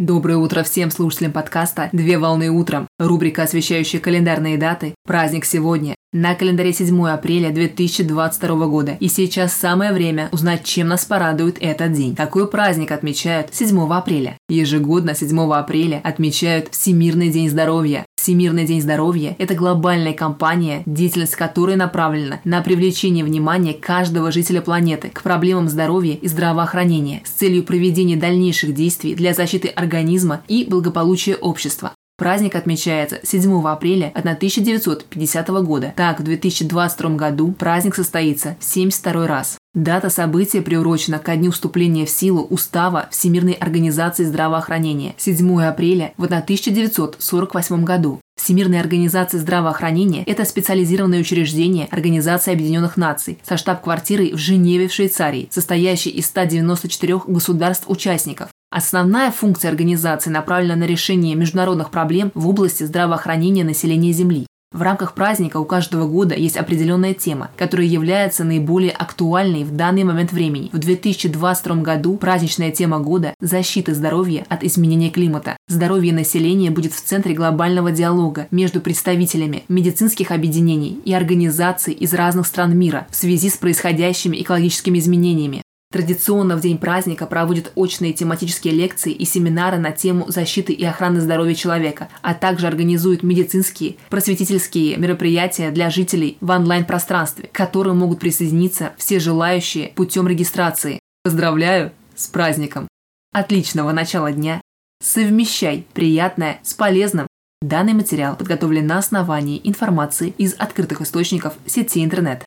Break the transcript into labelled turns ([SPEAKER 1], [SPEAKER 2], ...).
[SPEAKER 1] Доброе утро всем слушателям подкаста «Две волны утром». Рубрика, освещающая календарные даты. Праздник сегодня. На календаре 7 апреля 2022 года. И сейчас самое время узнать, чем нас порадует этот день. Какой праздник отмечают 7 апреля? Ежегодно 7 апреля отмечают Всемирный день здоровья. Всемирный день здоровья – это глобальная кампания, деятельность которой направлена на привлечение внимания каждого жителя планеты к проблемам здоровья и здравоохранения с целью проведения дальнейших действий для защиты организма и благополучия общества. Праздник отмечается 7 апреля 1950 года. Так, в 2022 году праздник состоится в 72 раз. Дата события приурочена ко дню вступления в силу Устава Всемирной организации здравоохранения 7 апреля в 1948 году. Всемирная организация здравоохранения – это специализированное учреждение Организации Объединенных Наций со штаб-квартирой в Женеве в Швейцарии, состоящей из 194 государств-участников. Основная функция организации направлена на решение международных проблем в области здравоохранения населения Земли. В рамках праздника у каждого года есть определенная тема, которая является наиболее актуальной в данный момент времени. В 2022 году праздничная тема года – защита здоровья от изменения климата. Здоровье населения будет в центре глобального диалога между представителями медицинских объединений и организаций из разных стран мира в связи с происходящими экологическими изменениями. Традиционно в день праздника проводят очные тематические лекции и семинары на тему защиты и охраны здоровья человека, а также организуют медицинские, просветительские мероприятия для жителей в онлайн-пространстве, к которым могут присоединиться все желающие путем регистрации. Поздравляю с праздником! Отличного начала дня! Совмещай приятное с полезным. Данный материал подготовлен на основании информации из открытых источников сети интернет.